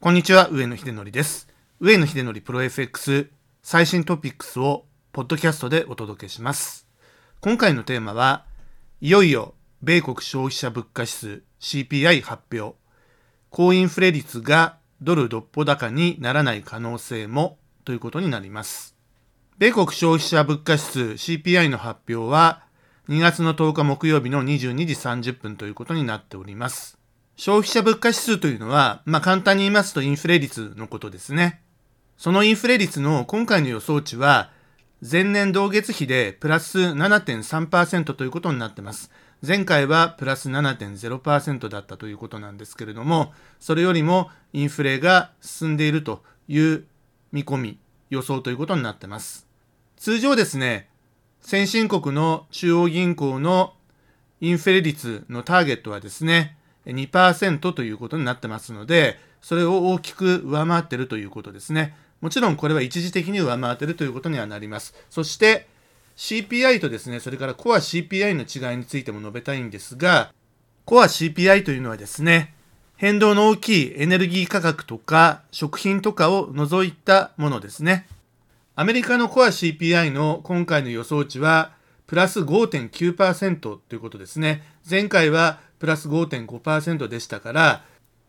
こんにちは、上野秀則です。上野秀則プロ FX 最新トピックスをポッドキャストでお届けします。今回のテーマは、いよいよ米国消費者物価指数 CPI 発表。高インフレ率がドルどっぽ高にならない可能性もということになります。米国消費者物価指数 CPI の発表は2月の10日木曜日の22時30分ということになっております。消費者物価指数というのは、まあ簡単に言いますとインフレ率のことですね。そのインフレ率の今回の予想値は、前年同月比でプラス7.3%ということになってます。前回はプラス7.0%だったということなんですけれども、それよりもインフレが進んでいるという見込み、予想ということになってます。通常ですね、先進国の中央銀行のインフレ率のターゲットはですね、2%ということになってますので、それを大きく上回っているということですね。もちろんこれは一時的に上回っているということにはなります。そして CPI とですね、それからコア CPI の違いについても述べたいんですが、コア CPI というのはですね、変動の大きいエネルギー価格とか食品とかを除いたものですね。アメリカのコア CPI の今回の予想値はプラス5.9%ということですね。前回はプラス5.5%でしたから、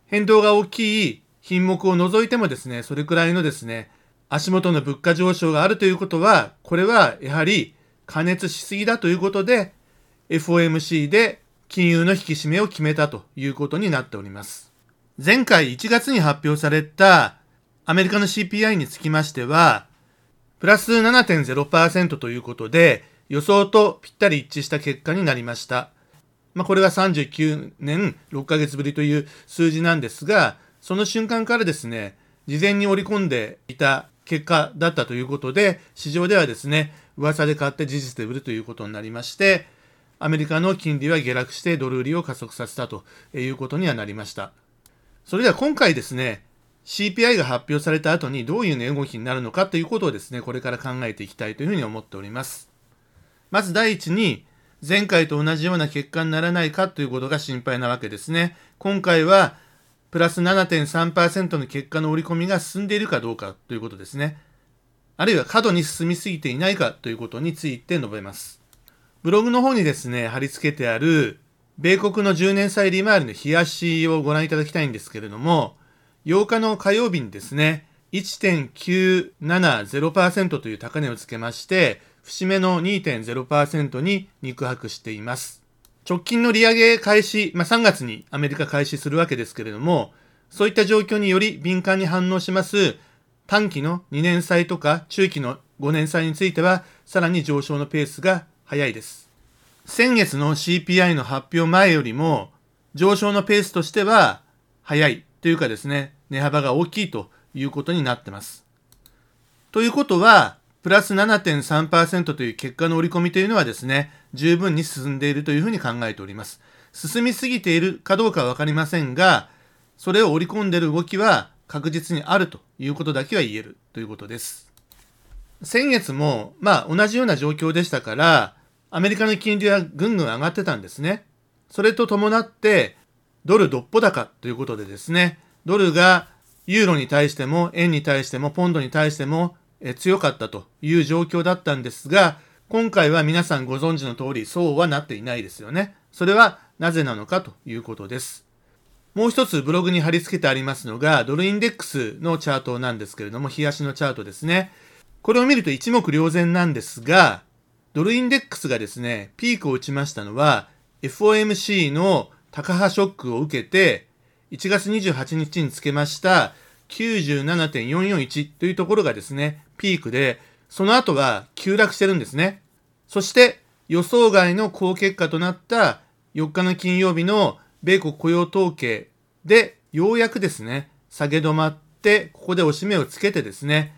変動が大きい品目を除いてもですね、それくらいのですね、足元の物価上昇があるということは、これはやはり加熱しすぎだということで、FOMC で金融の引き締めを決めたということになっております。前回1月に発表されたアメリカの CPI につきましては、プラス7.0%ということで、予想とぴったり一致した結果になりました。まあ、これは39年6ヶ月ぶりという数字なんですが、その瞬間からですね、事前に織り込んでいた結果だったということで、市場ではですね、噂で買って事実で売るということになりまして、アメリカの金利は下落してドル売りを加速させたということにはなりました。それでは今回ですね、CPI が発表された後にどういう値動きになるのかということをですね、これから考えていきたいというふうに思っております。まず第一に、前回と同じような結果にならないかということが心配なわけですね。今回は、プラス7.3%の結果の織り込みが進んでいるかどうかということですね。あるいは過度に進みすぎていないかということについて述べます。ブログの方にですね、貼り付けてある、米国の10年債利回りの冷やしをご覧いただきたいんですけれども、8日の火曜日にですね、1.970%という高値をつけまして、節目の2.0%に肉薄しています。直近の利上げ開始、まあ、3月にアメリカ開始するわけですけれども、そういった状況により敏感に反応します短期の2年債とか中期の5年債については、さらに上昇のペースが早いです。先月の CPI の発表前よりも、上昇のペースとしては早いというかですね、値幅が大きいということになってます。ということは、プラス7.3%という結果の織り込みというのはですね、十分に進んでいるというふうに考えております。進みすぎているかどうかはわかりませんが、それを織り込んでいる動きは確実にあるということだけは言えるということです。先月も、まあ同じような状況でしたから、アメリカの金利はぐんぐん上がってたんですね。それと伴って、ドルどっぽ高ということでですね、ドルがユーロに対しても、円に対しても、ポンドに対しても、強かったという状況だったんですが、今回は皆さんご存知の通り、そうはなっていないですよね。それはなぜなのかということです。もう一つブログに貼り付けてありますのが、ドルインデックスのチャートなんですけれども、冷やしのチャートですね。これを見ると一目瞭然なんですが、ドルインデックスがですね、ピークを打ちましたのは、FOMC の高波ショックを受けて、1月28日につけました97.441というところがですね、ピークで、その後は急落してるんですね。そして予想外の好結果となった4日の金曜日の米国雇用統計でようやくですね、下げ止まって、ここで押し目をつけてですね、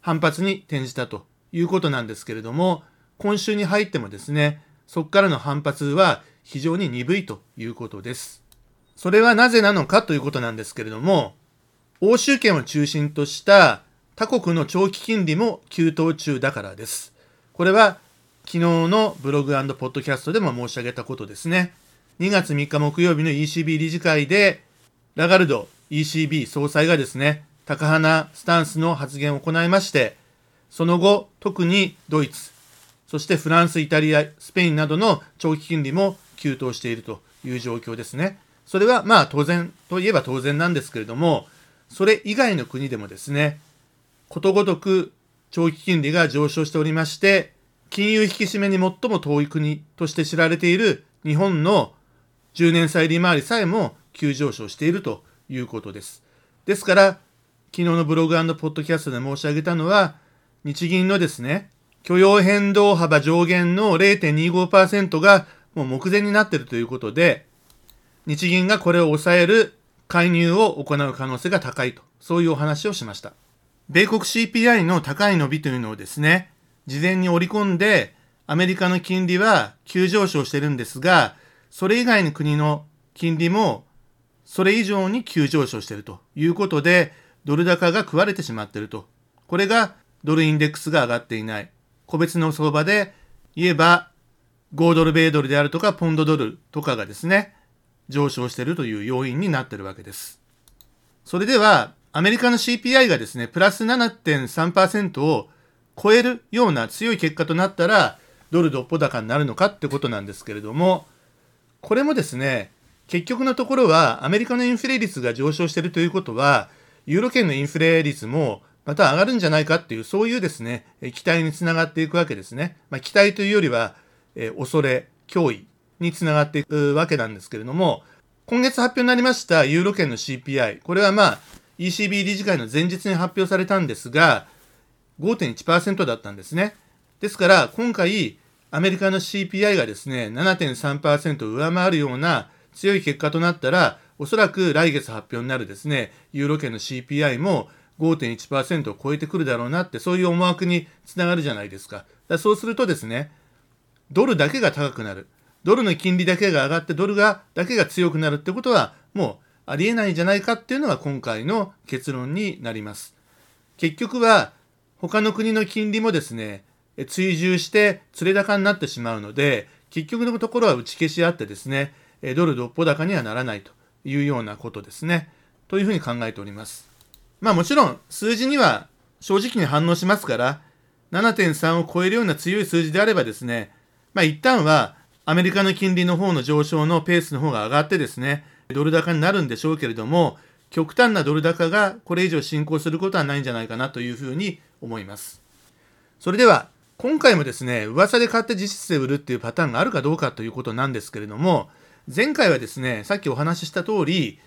反発に転じたということなんですけれども、今週に入ってもですね、そこからの反発は非常に鈍いということです。それはなぜなのかということなんですけれども、欧州圏を中心とした他国の長期金利も急騰中だからです。これは昨日のブログポッドキャストでも申し上げたことですね。2月3日木曜日の ECB 理事会でラガルド ECB 総裁がですね、高派スタンスの発言を行いまして、その後、特にドイツ、そしてフランス、イタリア、スペインなどの長期金利も急騰しているという状況ですね。それはまあ当然といえば当然なんですけれども、それ以外の国でもですね、ことごとく長期金利が上昇しておりまして、金融引き締めに最も遠い国として知られている日本の10年債利回りさえも急上昇しているということです。ですから、昨日のブログポッドキャストで申し上げたのは、日銀のですね、許容変動幅上限の0.25%がもう目前になっているということで、日銀がこれを抑える介入を行う可能性が高いと、そういうお話をしました。米国 CPI の高い伸びというのをですね、事前に織り込んで、アメリカの金利は急上昇してるんですが、それ以外の国の金利もそれ以上に急上昇しているということで、ドル高が食われてしまっていると。これがドルインデックスが上がっていない。個別の相場で言えば、5ドル米ドルであるとか、ポンドドルとかがですね、上昇しているという要因になっているわけです。それでは、アメリカの CPI がですね、プラス7.3%を超えるような強い結果となったら、ドルどっぽ高になるのかってことなんですけれども、これもですね、結局のところは、アメリカのインフレ率が上昇しているということは、ユーロ圏のインフレ率もまた上がるんじゃないかっていう、そういうですね、期待につながっていくわけですね。まあ、期待というよりは、え、恐れ、脅威につながっていくわけなんですけれども、今月発表になりましたユーロ圏の CPI、これはまあ、ECB 理事会の前日に発表されたんですが、5.1%だったんですね。ですから、今回、アメリカの CPI がですね、7.3%上回るような強い結果となったら、おそらく来月発表になるですね、ユーロ圏の CPI も5.1%を超えてくるだろうなって、そういう思惑につながるじゃないですか。だそうするとですね、ドルだけが高くなる。ドルの金利だけが上がって、ドルがだけが強くなるってことは、もうありえないんじゃないかっていうのが今回の結論になります。結局は、他の国の金利もですね、追従して連れ高になってしまうので、結局のところは打ち消し合ってですね、ドルどっぽ高にはならないというようなことですね。というふうに考えております。まあもちろん数字には正直に反応しますから、7.3を超えるような強い数字であればですね、まあ一旦はアメリカの金利の方の上昇のペースの方が上がってですね、ドル高になるんでしょうけれども、極端なドル高がこれ以上進行することはないんじゃないかなというふうに思います。それでは、今回もですね、噂で買って実質で売るっていうパターンがあるかどうかということなんですけれども、前回はですね、さっきお話しした通り、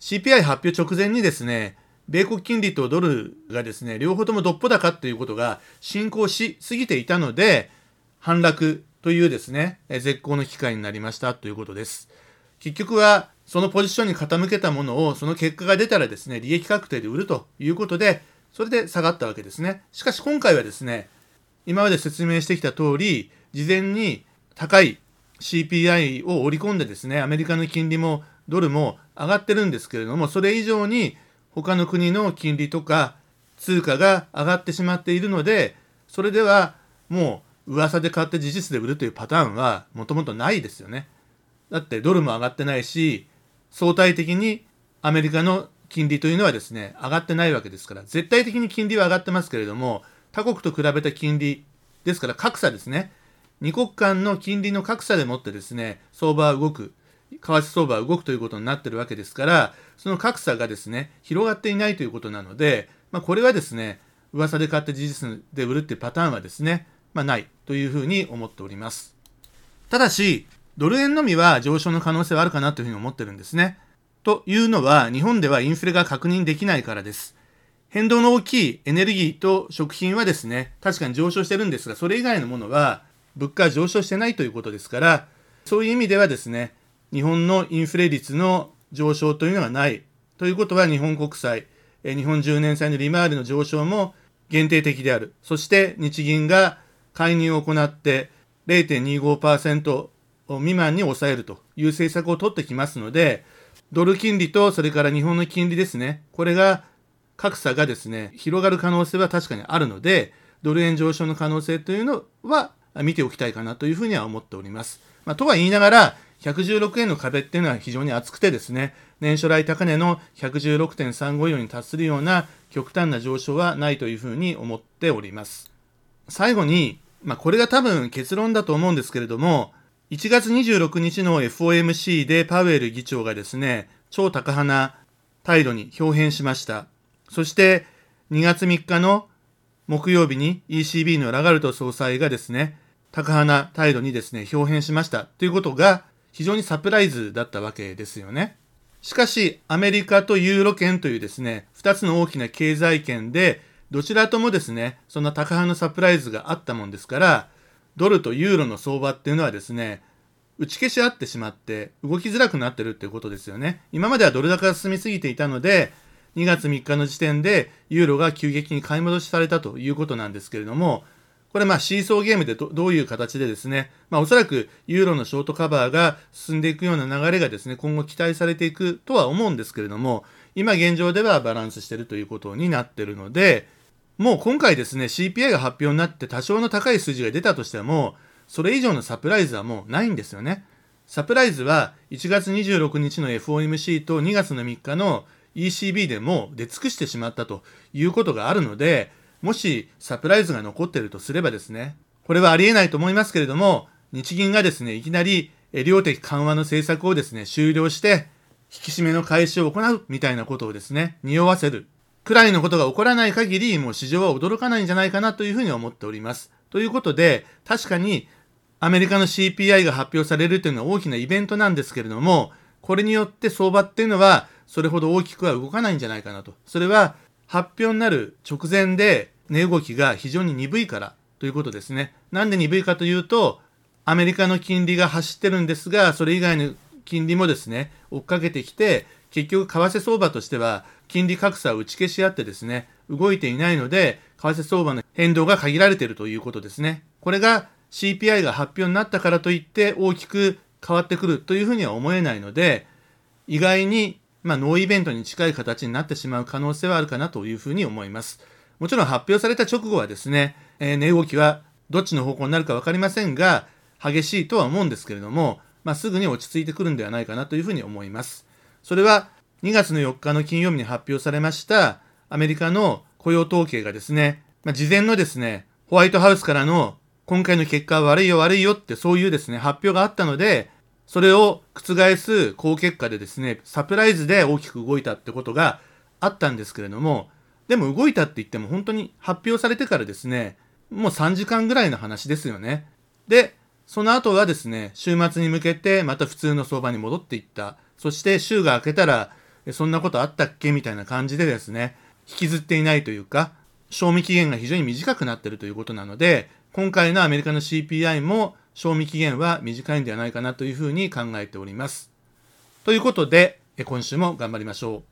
CPI 発表直前にですね、米国金利とドルがですね、両方ともどっぽ高ということが進行しすぎていたので、反落というですね、絶好の機会になりましたということです。結局は、そのポジションに傾けたものを、その結果が出たらですね、利益確定で売るということで、それで下がったわけですね。しかし今回はですね、今まで説明してきた通り、事前に高い CPI を織り込んでですね、アメリカの金利もドルも上がってるんですけれども、それ以上に他の国の金利とか通貨が上がってしまっているので、それではもう噂で買って事実で売るというパターンはもともとないですよね。だってドルも上がってないし、相対的にアメリカの金利というのはですね、上がってないわけですから、絶対的に金利は上がってますけれども、他国と比べた金利ですから格差ですね。二国間の金利の格差でもってですね、相場は動く。為替相場は動くということになっているわけですから、その格差がですね、広がっていないということなので、まあ、これはですね、噂で買って事実で売るっていうパターンはですね、まあ、ないというふうに思っております。ただし、ドル円のみは上昇の可能性はあるかなというふうに思ってるんですね。というのは、日本ではインフレが確認できないからです。変動の大きいエネルギーと食品はですね、確かに上昇してるんですが、それ以外のものは物価は上昇してないということですから、そういう意味ではですね、日本のインフレ率の上昇というのがない。ということは日本国債、日本10年債の利回りの上昇も限定的である。そして日銀が介入を行って0.25%未満に抑えるという政策を取ってきますので、ドル金利とそれから日本の金利ですね。これが格差がですね、広がる可能性は確かにあるので、ドル円上昇の可能性というのは見ておきたいかなというふうには思っております。まあ、とは言いながら、116円の壁っていうのは非常に厚くてですね、年初来高値の116.354に達するような極端な上昇はないというふうに思っております。最後に、まあ、これが多分結論だと思うんですけれども、1月26日の FOMC でパウエル議長がですね、超高派態度に表変しました。そして2月3日の木曜日に ECB のラガルト総裁がですね、高派な態度にですね、表変しましたということが非常にサプライズだったわけですよね。しかし、アメリカとユーロ圏というですね、2つの大きな経済圏で、どちらともですね、そんな高派のサプライズがあったもんですから、ドルとユーロの相場っていうのはですね、打ち消し合ってしまって動きづらくなってるっていうことですよね。今まではドル高が進みすぎていたので、2月3日の時点でユーロが急激に買い戻しされたということなんですけれども、これまあシーソーゲームでどういう形でですね、まあおそらくユーロのショートカバーが進んでいくような流れがですね、今後期待されていくとは思うんですけれども、今現状ではバランスしているということになっているので、もう今回ですね、CPI が発表になって多少の高い数字が出たとしても、それ以上のサプライズはもうないんですよね。サプライズは1月26日の FOMC と2月の3日の ECB でも出尽くしてしまったということがあるので、もしサプライズが残っているとすればですね、これはありえないと思いますけれども、日銀がですね、いきなり量的緩和の政策をですね、終了して、引き締めの開始を行うみたいなことをですね、匂わせるくらいのことが起こらない限り、もう市場は驚かないんじゃないかなというふうに思っております。ということで、確かにアメリカの CPI が発表されるというのは大きなイベントなんですけれども、これによって相場っていうのはそれほど大きくは動かないんじゃないかなと。それは発表になる直前で値動きが非常に鈍いからということですね。なんで鈍いかというと、アメリカの金利が走ってるんですが、それ以外の金利もですね、追っかけてきて、結局為替相場としては金利格差を打ち消し合ってですね、動いていないので、為替相場の変動が限られているということですね。これが CPI が発表になったからといって大きく変わってくるというふうには思えないので、意外にまあ、ノーイベントに近い形になってしまう可能性はあるかなというふうに思います。もちろん発表された直後はですね、えー、値動きはどっちの方向になるか分かりませんが、激しいとは思うんですけれども、まあ、すぐに落ち着いてくるんではないかなというふうに思います。それは2月の4日の金曜日に発表されましたアメリカの雇用統計がですね、まあ、事前のですね、ホワイトハウスからの今回の結果は悪いよ悪いよってそういうですね、発表があったので、それを覆す好結果でですね、サプライズで大きく動いたってことがあったんですけれども、でも動いたって言っても本当に発表されてからですね、もう3時間ぐらいの話ですよね。で、その後はですね、週末に向けてまた普通の相場に戻っていった。そして週が明けたら、そんなことあったっけみたいな感じでですね、引きずっていないというか、賞味期限が非常に短くなってるということなので、今回のアメリカの CPI も賞味期限は短いんではないかなというふうに考えております。ということで、今週も頑張りましょう。